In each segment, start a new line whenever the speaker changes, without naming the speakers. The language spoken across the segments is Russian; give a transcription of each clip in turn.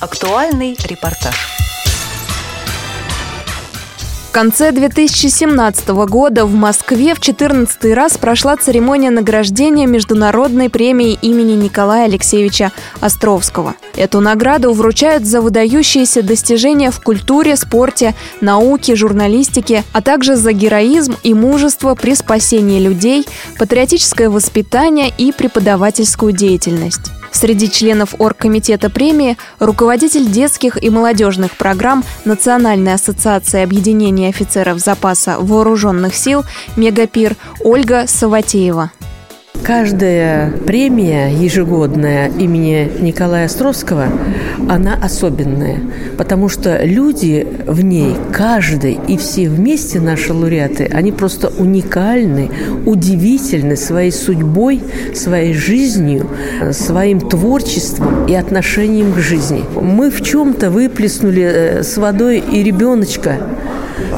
Актуальный репортаж.
В конце 2017 года в Москве в 14 раз прошла церемония награждения Международной премии имени Николая Алексеевича Островского. Эту награду вручают за выдающиеся достижения в культуре, спорте, науке, журналистике, а также за героизм и мужество при спасении людей, патриотическое воспитание и преподавательскую деятельность. Среди членов оргкомитета премии руководитель детских и молодежных программ Национальной ассоциации объединения офицеров запаса вооруженных сил «Мегапир» Ольга Саватеева.
Каждая премия ежегодная имени Николая Островского, она особенная, потому что люди в ней, каждый и все вместе наши лауреаты, они просто уникальны, удивительны своей судьбой, своей жизнью, своим творчеством и отношением к жизни. Мы в чем-то выплеснули э, с водой и ребеночка,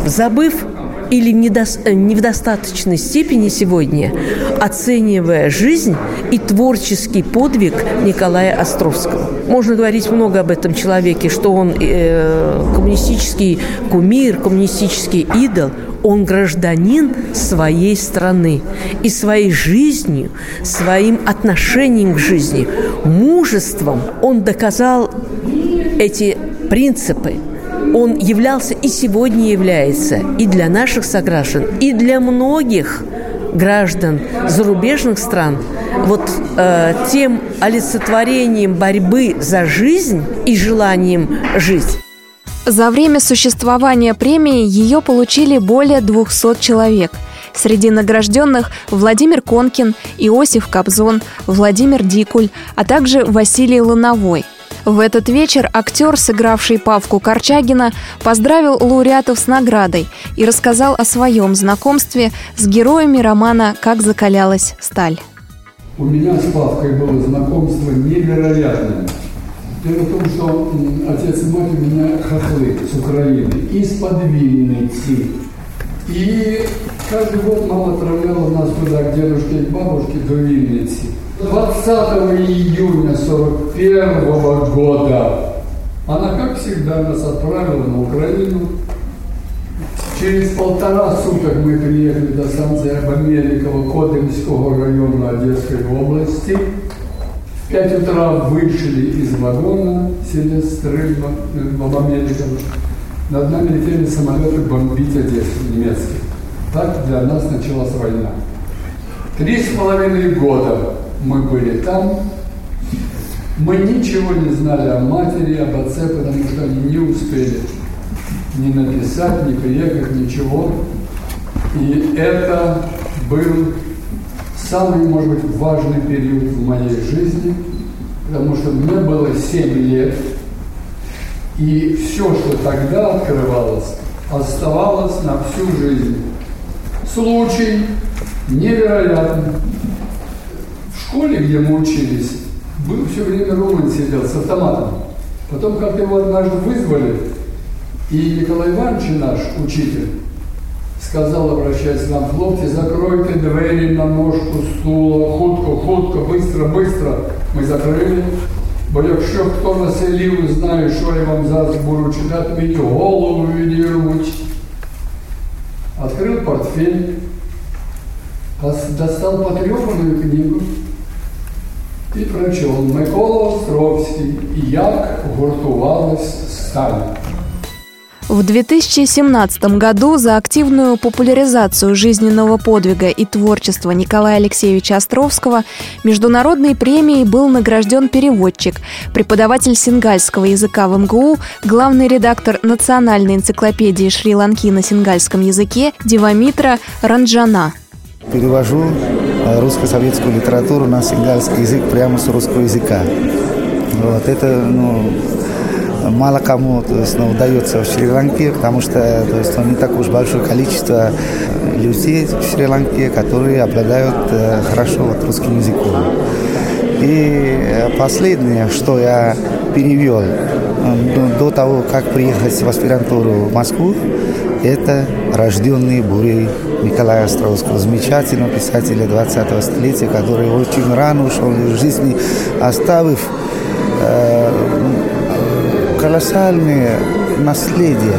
забыв или не в достаточной степени сегодня, оценивая жизнь и творческий подвиг Николая Островского. Можно говорить много об этом человеке, что он э, коммунистический кумир, коммунистический идол, он гражданин своей страны и своей жизнью, своим отношением к жизни, мужеством. Он доказал эти принципы – он являлся и сегодня является и для наших сограждан, и для многих граждан зарубежных стран вот э, тем олицетворением борьбы за жизнь и желанием жить.
За время существования премии ее получили более 200 человек. Среди награжденных Владимир Конкин, Иосиф Кобзон, Владимир Дикуль, а также Василий Луновой – в этот вечер актер, сыгравший Павку Корчагина, поздравил лауреатов с наградой и рассказал о своем знакомстве с героями романа «Как закалялась сталь».
У меня с Павкой было знакомство невероятное. Дело в том, что отец и мать у меня хохлы с Украины, из-под Винницы. И каждый год мама отправляла нас туда, к дедушке и бабушке, до Винницы. 20 июня 41 года она, как всегда, нас отправила на Украину. Через полтора суток мы приехали до станции Абамеликова Кодымского района Одесской области. В 5 утра вышли из вагона Селестры в Абамеликово. Над нами летели самолеты бомбить Одессу немецкие. Так для нас началась война. Три с половиной года мы были там. Мы ничего не знали о матери, об отце, потому что они не успели ни написать, ни приехать, ничего. И это был самый, может быть, важный период в моей жизни, потому что мне было 7 лет, и все, что тогда открывалось, оставалось на всю жизнь Случай невероятный школе, где мы учились, был все время Роман сидел с автоматом. Потом как-то его однажды вызвали, и Николай Иванович, наш учитель, сказал, обращаясь к нам, хлопцы, закройте двери на ножку стула, худко, худко, быстро, быстро. Мы закрили. Бо якщо хто населів, знає, що я вам зараз буду читати, мені голову відірвуть. Открыл портфель, достал потрепанную книгу, и прочел Микола Островський «Як гуртувалась сталь».
В 2017 году за активную популяризацию жизненного подвига и творчества Николая Алексеевича Островского международной премией был награжден переводчик, преподаватель сингальского языка в МГУ, главный редактор национальной энциклопедии Шри-Ланки на сингальском языке Дивамитра Ранджана.
Перевожу э, русско-советскую литературу на сингальский язык прямо с русского языка. Вот это, ну, мало кому то есть, ну, удается в Шри-Ланке, потому что то есть, ну, не так уж большое количество людей в Шри-Ланке, которые обладают э, хорошо вот, русским языком. И э, последнее, что я перевел э, до того, как приехать в аспирантуру в Москву, это «Рожденные бурей» Николая Островского, замечательного писателя 20-го столетия, который очень рано ушел из жизни, оставив э, колоссальное наследие,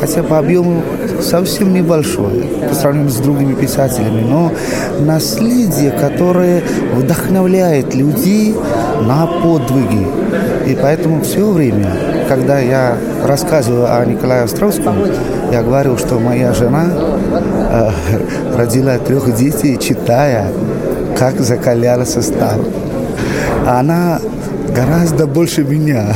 хотя по объему совсем небольшое по сравнению с другими писателями, но наследие, которое вдохновляет людей на подвиги. И поэтому все время, когда я рассказываю о Николае Островском, я говорил, что моя жена э, родила трех детей, читая, как закалялся стал. Она гораздо больше меня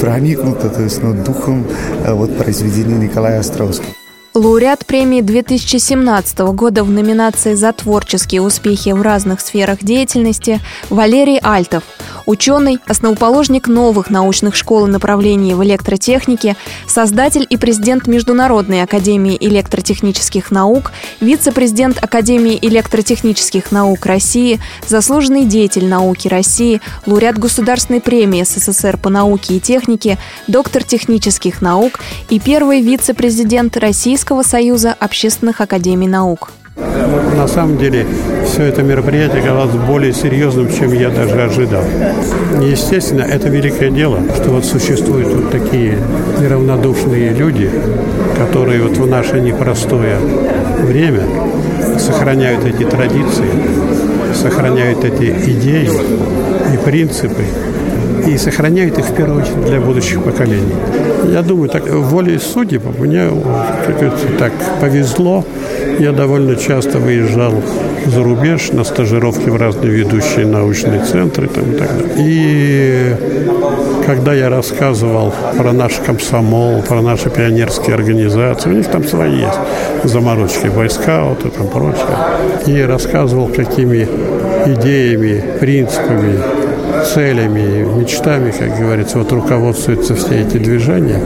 проникнута то есть, ну, духом э, вот, произведения Николая Островского.
Лауреат премии 2017 года в номинации «За творческие успехи в разных сферах деятельности» Валерий Альтов – ученый, основоположник новых научных школ и направлений в электротехнике, создатель и президент Международной академии электротехнических наук, вице-президент Академии электротехнических наук России, заслуженный деятель науки России, лауреат Государственной премии СССР по науке и технике, доктор технических наук и первый вице-президент Российского союза общественных академий наук.
На самом деле все это мероприятие оказалось более серьезным, чем я даже ожидал. Естественно, это великое дело, что вот существуют вот такие неравнодушные люди, которые вот в наше непростое время сохраняют эти традиции, сохраняют эти идеи и принципы, и сохраняют их в первую очередь для будущих поколений. Я думаю, так волей судеб мне так повезло. Я довольно часто выезжал за рубеж на стажировки в разные ведущие научные центры там, и так далее. И когда я рассказывал про наш комсомол, про наши пионерские организации, у них там свои есть заморочки, бойскауты и там прочее. И рассказывал, какими идеями, принципами целями, мечтами, как говорится, вот руководствуются все эти движения,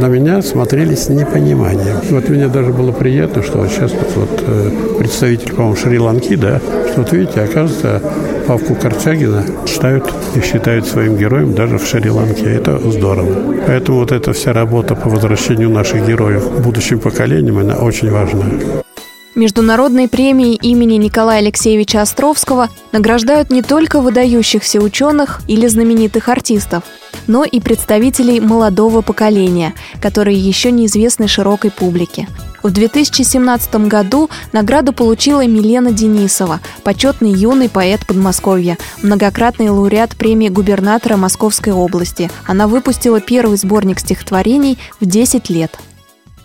на меня смотрели с непониманием. Вот мне даже было приятно, что вот сейчас вот, вот э, представитель, по-моему, Шри-Ланки, да, что вот видите, оказывается, Павку Корчагина считают и считают своим героем даже в Шри-Ланке. Это здорово. Поэтому вот эта вся работа по возвращению наших героев будущим поколениям, она очень важна.
Международной премией имени Николая Алексеевича Островского награждают не только выдающихся ученых или знаменитых артистов, но и представителей молодого поколения, которые еще неизвестны широкой публике. В 2017 году награду получила Милена Денисова, почетный юный поэт Подмосковья, многократный лауреат премии губернатора Московской области. Она выпустила первый сборник стихотворений в 10 лет.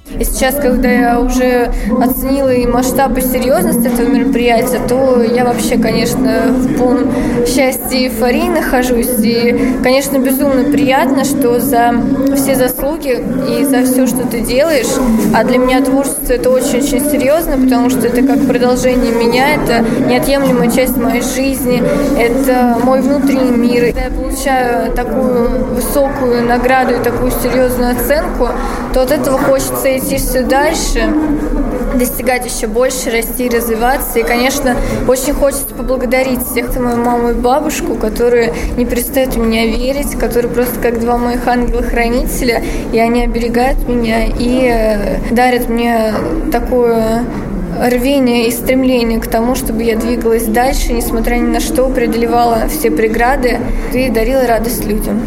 И сейчас, когда я уже оценила и масштаб, и серьезность этого мероприятия, то я вообще, конечно, в полном счастье и эйфории нахожусь. И, конечно, безумно приятно, что за все заслуги и за все, что ты делаешь, а для меня творчество это очень-очень серьезно, потому что это как продолжение меня, это неотъемлемая часть моей жизни, это мой внутренний мир. Когда я получаю такую высокую награду и такую серьезную оценку, то от этого хочется идти все дальше, достигать еще больше, расти, развиваться. И, конечно, очень хочется поблагодарить всех мою маму и бабушку, которые не перестают в меня верить, которые просто как два моих ангела-хранителя, и они оберегают меня и э, дарят мне такое рвение и стремление к тому, чтобы я двигалась дальше, несмотря ни на что, преодолевала все преграды и дарила радость людям.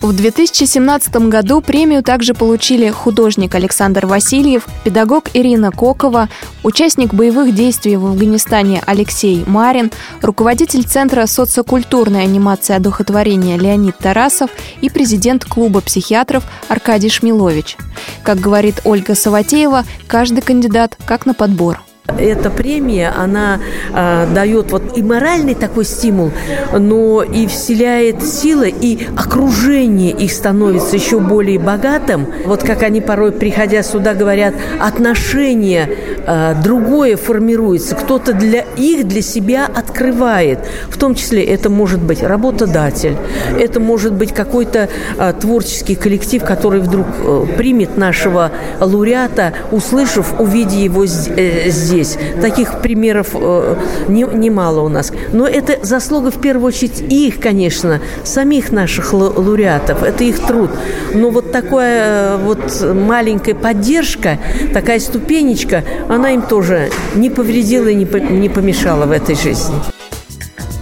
В 2017 году премию также получили художник Александр Васильев, педагог Ирина Кокова, участник боевых действий в Афганистане Алексей Марин, руководитель Центра социокультурной анимации одухотворения Леонид Тарасов и президент клуба психиатров Аркадий Шмилович. Как говорит Ольга Саватеева, каждый кандидат как на подбор –
эта премия, она э, дает вот и моральный такой стимул, но и вселяет силы, и окружение их становится еще более богатым. Вот как они порой, приходя сюда, говорят, отношение э, другое формируется, кто-то для их, для себя открывает. В том числе это может быть работодатель, это может быть какой-то э, творческий коллектив, который вдруг э, примет нашего лауреата, услышав, увидя его э, здесь здесь. Таких примеров э, не, немало у нас. Но это заслуга в первую очередь их, конечно, самих наших лауреатов. Это их труд. Но вот такая э, вот маленькая поддержка, такая ступенечка, она им тоже не повредила и не помешала в этой жизни.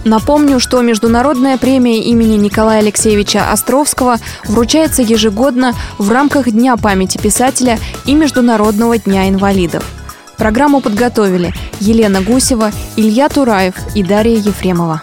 Напомню, что Международная премия имени Николая Алексеевича Островского вручается ежегодно в рамках Дня памяти писателя и Международного дня инвалидов. Программу подготовили Елена Гусева, Илья Тураев и Дарья Ефремова.